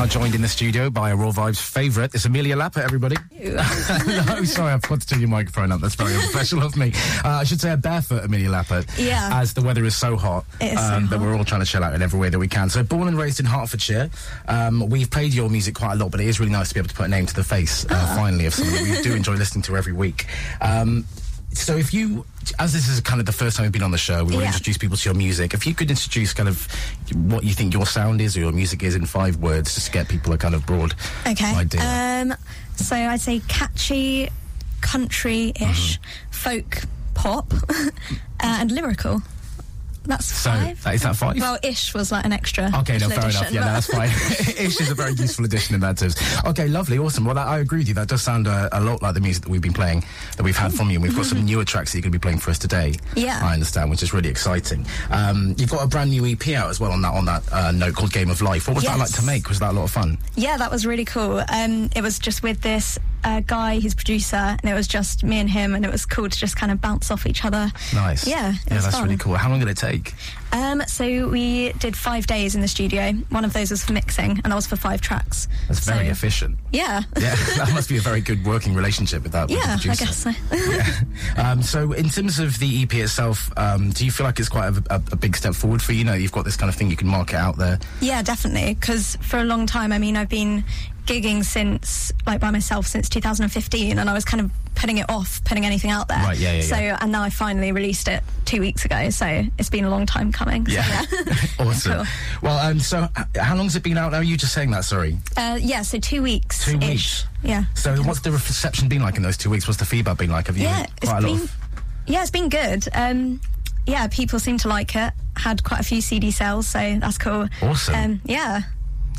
now joined in the studio by a Raw Vibes favourite. It's Amelia Lappert, everybody. no, sorry, I forgot to turn your microphone up. That's very unprofessional of me. Uh, I should say a barefoot Amelia Lappert. Yeah. As the weather is so hot is so um, that hot. we're all trying to chill out in every way that we can. So, born and raised in Hertfordshire, um, we've played your music quite a lot, but it is really nice to be able to put a name to the face, uh, Ah. finally, of someone that we do enjoy listening to every week. Um, so if you, as this is kind of the first time you've been on the show, we want to introduce people to your music. If you could introduce kind of what you think your sound is or your music is in five words, just to get people a kind of broad Okay. idea. Um, so I'd say catchy, country-ish, Mm-hmm. folk, pop, uh, and lyrical. That's so five. that, is that five? well, ish was like an extra. Okay, no, fair enough. Yeah, no, that's fine. Ish is a very useful addition in that terms. Okay, lovely, awesome. Well, that, I agree with you. That does sound uh, a lot like the music that we've been playing, that we've had from you. And we've got some newer tracks that you're going to be playing for us today. Yeah. I understand, which is really exciting. Um, you've got a brand new EP out as well on that on that uh, note called Game of Life. What was that like to make? Was that a lot of fun? Yeah, that was really cool. Um, it was just with this uh, guy, his producer, and it was just me and him, and it was cool to just kind of bounce off each other. Nice. Yeah, yeah, that's fun. really cool. How long did it take? Um, so we did five days in the studio. One of those was for mixing, and that was for five tracks. That's very efficient. Yeah. Yeah, that must be a very good working relationship with that. with Yeah, I guess so. Yeah. Um, so, in terms of the EP itself, um, do you feel like it's quite a, a, a big step forward for you? You know, you've got this kind of thing you can market out there. Yeah, definitely. Because for a long time, I mean, I've been gigging since, like, by myself since 2015, and I was kind of putting it off, putting anything out there. Right, yeah, yeah, So, yeah. and now I finally released it two weeks ago. So it's been a long time coming. So, Yeah, yeah. awesome. Cool. Well, um, so how long has it been out now? Are You just saying that? Sorry. Uh, yeah, so two weeks. Two weeks? Yeah. So, what's the reception been like in those two weeks? What's the feedback been like? Have you Yeah, quite a lot been, of? yeah, it's been good. Um, yeah, people seem to like it. Had quite a few CD sales, so that's cool. Awesome. Um, yeah,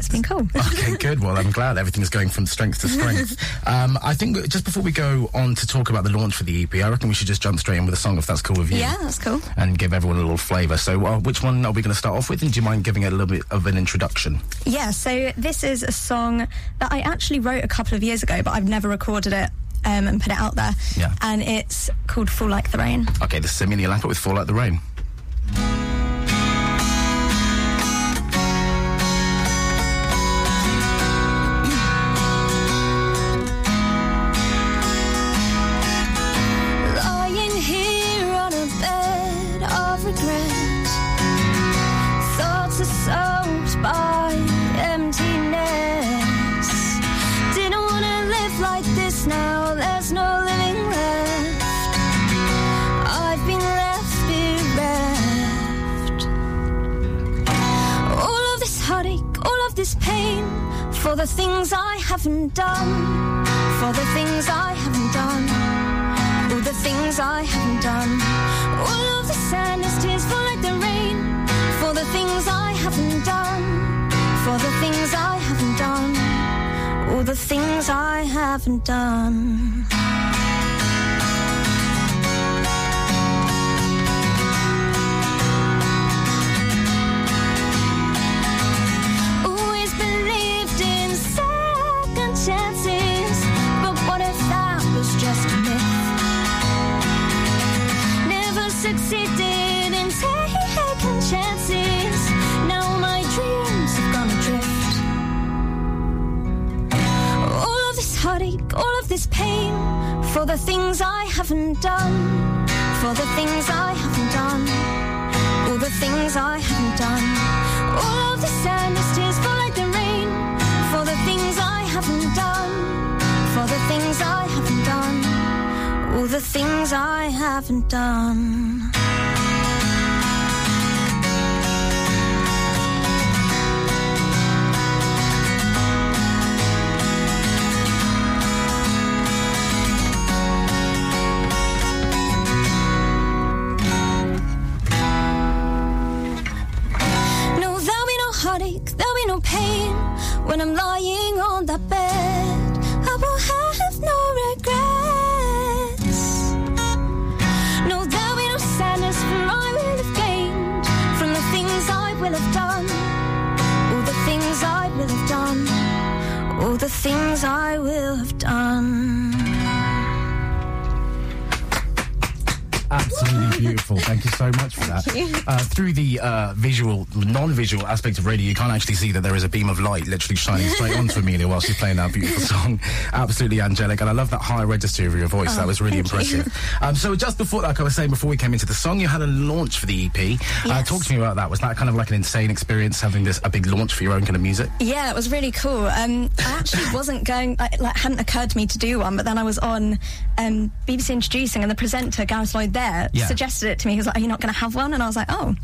it's been cool. Okay, good. Well, I'm glad everything's going from strength to strength. um, I think just before we go on to talk about the launch for the EP, I reckon we should just jump straight in with a song if that's cool with you. yeah, that's cool. And give everyone a little flavour. So, uh, which one are we going to start off with? And do you mind giving it a little bit of an introduction? Yeah, so this is a song that I actually wrote a couple of years ago, but I've never recorded it um, and put it out there. Yeah. And it's called Fall Like the Rain. Okay, this is Amelia Lappert with Fall Like the Rain. For the things I haven't done, for the things I haven't done. All the things I haven't done. All of the sadness, tears fall like the rain. For the things I haven't done. For the things I haven't done. All the things I haven't done. For the things I haven't done, for the things I haven't done, all the things I haven't done. All of the sadness, tears fall like the rain, for the things I haven't done, for the things I haven't done, all the things I haven't done. Will have done. All the things I will have done. All the things I will have done. Beautiful. Thank you so much for that. Uh, through the uh, visual, non-visual aspect of radio, you can't actually see that there is a beam of light literally shining straight onto Amelia while she's playing that beautiful song. Absolutely angelic, and I love that high register of your voice. that was really Oh, impressive. Um, so just before, like I was saying before we came into the song, you had a launch for the EP. Uh, talk to me about that. Was that kind of like an insane experience having this a big launch for your own kind of music? Yeah, it was really cool. Um, I actually wasn't going, like, like, hadn't occurred to me to do one, but then I was on um, BBC Introducing, and the presenter, Gareth Lloyd, there Yeah. suggested it to me. He was like, Are you not going to have one? And I was like, Oh.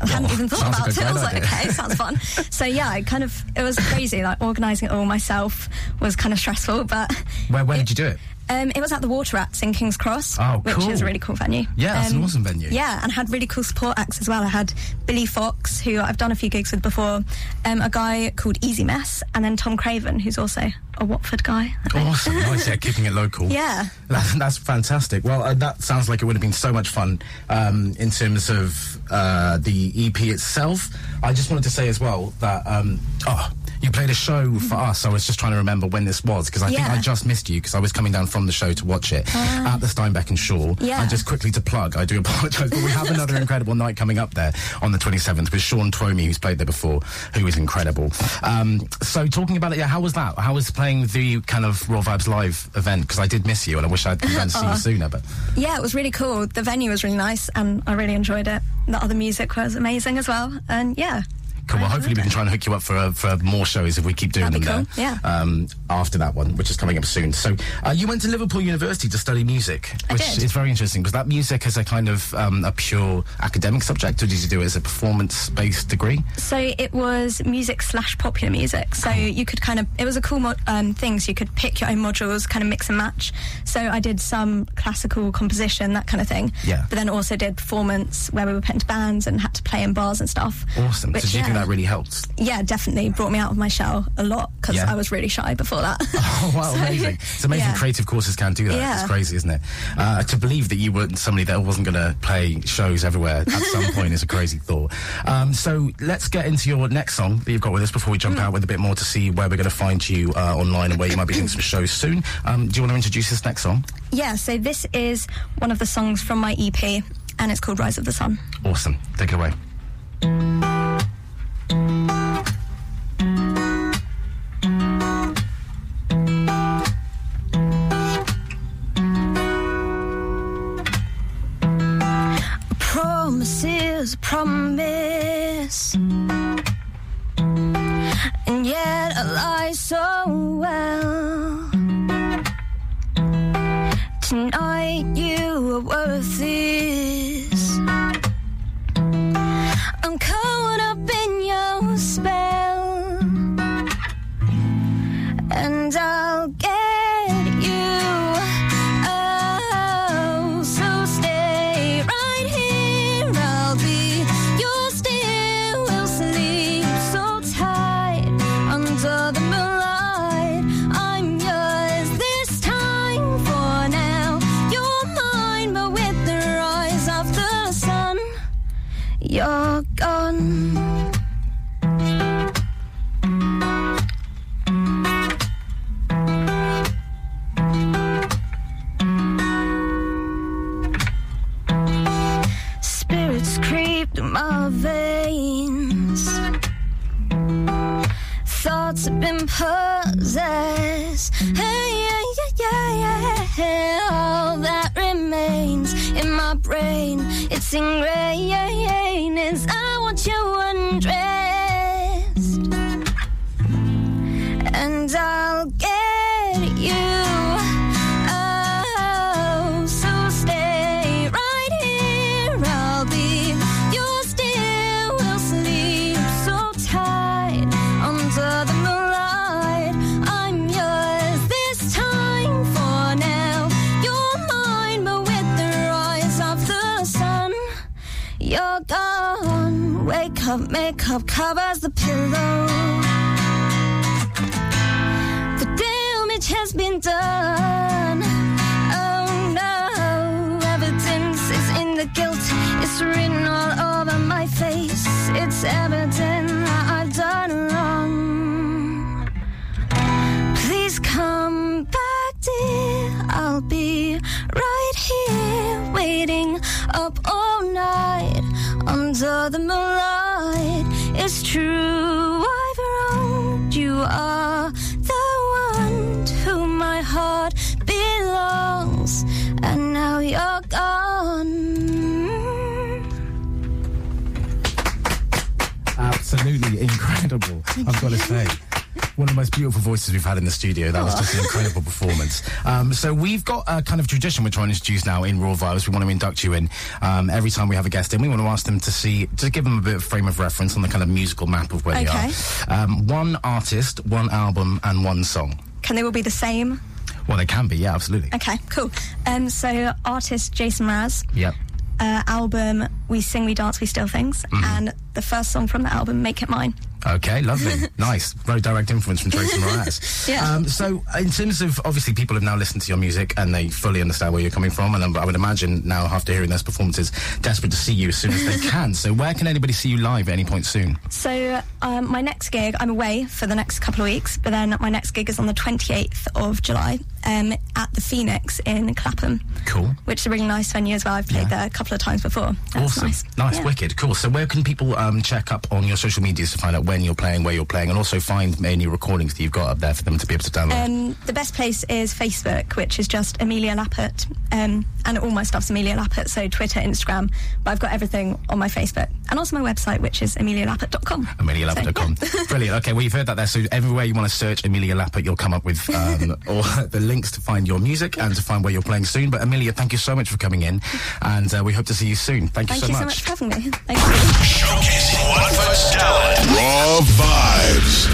I hadn't Oh, even thought about like it. I was like, idea. okay, sounds fun. so yeah, I kind of it was crazy. Like organising it all myself was kind of stressful, but Where, where did you do it? Um, it was at the Water Rats in King's Cross, Oh, which cool. is a really cool venue. Yeah, that's an Um, awesome venue. Yeah, and had really cool support acts as well. I had Billy Fox, who I've done a few gigs with before, um, a guy called Easy Mess, and then Tom Craven, who's also a Watford guy. Awesome. nice, yeah, keeping it local. Yeah. That, that's fantastic. Well, uh, that sounds like it would have been so much fun um, in terms of uh, the EP itself. I just wanted to say as well that, um, oh, you played a show for us. I was just trying to remember when this was because I think I just missed you because I was coming down from the show to watch it at the Steinbeck and Shaw. Yeah. And just quickly to plug, I do apologise, but we have another incredible night coming up there on the 27th with Sean Twomey, who's played there before, who is incredible. Um, so talking about it, yeah, how was that? How was playing the kind of Raw Vibes Live event? Because I did miss you and I wish I'd been to see you sooner, but Yeah, it was really cool. The venue was really nice, and I really enjoyed it. The other music was amazing as well, and yeah. Cool. Well, hopefully we can try and hook you up for uh, for more shows if we keep doing That'd them be there. yeah. Um, after that one, which is coming up soon. So uh, you went to Liverpool University to study music, I which did. is very interesting because that music is a kind of um, a pure academic subject, or did you do it as a performance-based degree? So it was music slash popular music. So you could kind of, it was a cool mo- um, thing. So you could pick your own modules, kind of mix and match. So I did some classical composition, that kind of thing. Yeah. But then also did performance where we were put into bands and had to play in bars and stuff. Awesome. Which, so do you think that really helped? Yeah, definitely brought me out of my shell a lot because Yeah. I was really shy before that. Oh wow, So, amazing! It's amazing yeah. creative courses can do that. Yeah. It's crazy, isn't it? Uh, to believe that you weren't somebody that wasn't going to play shows everywhere at some point is a crazy thought. Um, so let's get into your next song that you've got with us before we jump Mm. out with a bit more to see where we're going to find you uh, online and where you might be doing some shows soon. Um, do you want to introduce this next song? Yeah, so this is one of the songs from my EP and it's called Rise of the Sun. Awesome. Take it away. Promise is a promise. And yet I lie so well. Tonight you are worth this. I'm caught up in your spell. And I'll you're gone. Spirits creep through my veins. Thoughts have been possessed. Hey, yeah, yeah, yeah, yeah. All that remains in my brain, it's ingrained. Gone. Makeup covers the pillow. The damage has been done. Oh no, evidence is in the guilt. It's written all over my face. It's evident that I've done wrong. Please come back, dear. I'll be right here waiting up all night under the moonlight. It's true, I've wronged you. Are the one to whom my heart belongs, and now you're gone. Absolutely incredible, I've got to say. One of the most beautiful voices we've had in the studio. That was just an incredible performance. Um, so we've got a kind of tradition we're trying to introduce now in Raw Vibes. We want to induct you in. Um, every time we have a guest in, we want to ask them to see, to give them a bit of frame of reference on the kind of musical map of where Okay. they are. Um, one artist, one album, and one song. Can they all be the same? Well, they can be, yeah, absolutely. Okay, cool. Um, so artist Jason Mraz, Yep. Album We Sing, We Dance, We Steal Things, Mm-hmm. and the first song from the album Make It Mine. Okay, lovely. nice. Very direct influence from Tracy Mraz. Yeah. Um, so, in terms of obviously, people have now listened to your music and they fully understand where you're coming from. And I would imagine now, after hearing those performances, desperate to see you as soon as they can. So, where can anybody see you live at any point soon? So um, my next gig, I'm away for the next couple of weeks, but then my next gig is on the 28th of July um, at the Phoenix in Clapham, Cool. which is a really nice venue as well. I've played Yeah. there a couple of times before. That's awesome. nice. Yeah. wicked, cool. So, where can people um, check up on your social medias to find out when you're playing, where you're playing, and also find any recordings that you've got up there for them to be able to download? Um, the best place is Facebook, which is just Amelia Lappert, um, and all my stuff's Amelia Lappert, so Twitter, Instagram. But I've got everything on my Facebook, and also my website, which is amelialappert.com. AmeliaLappert.com. So, Brilliant. Okay, well, you've heard that there. So, everywhere you want to search Amelia Lappert, you'll come up with um, all the links to find your music and to find where you're playing soon. But, Amelia, thank you so much for coming in, and uh, we hope to see you soon. Thank you Thank so you much. so much for having me. Thank you. Showcasing Watford's talent. Raw vibes.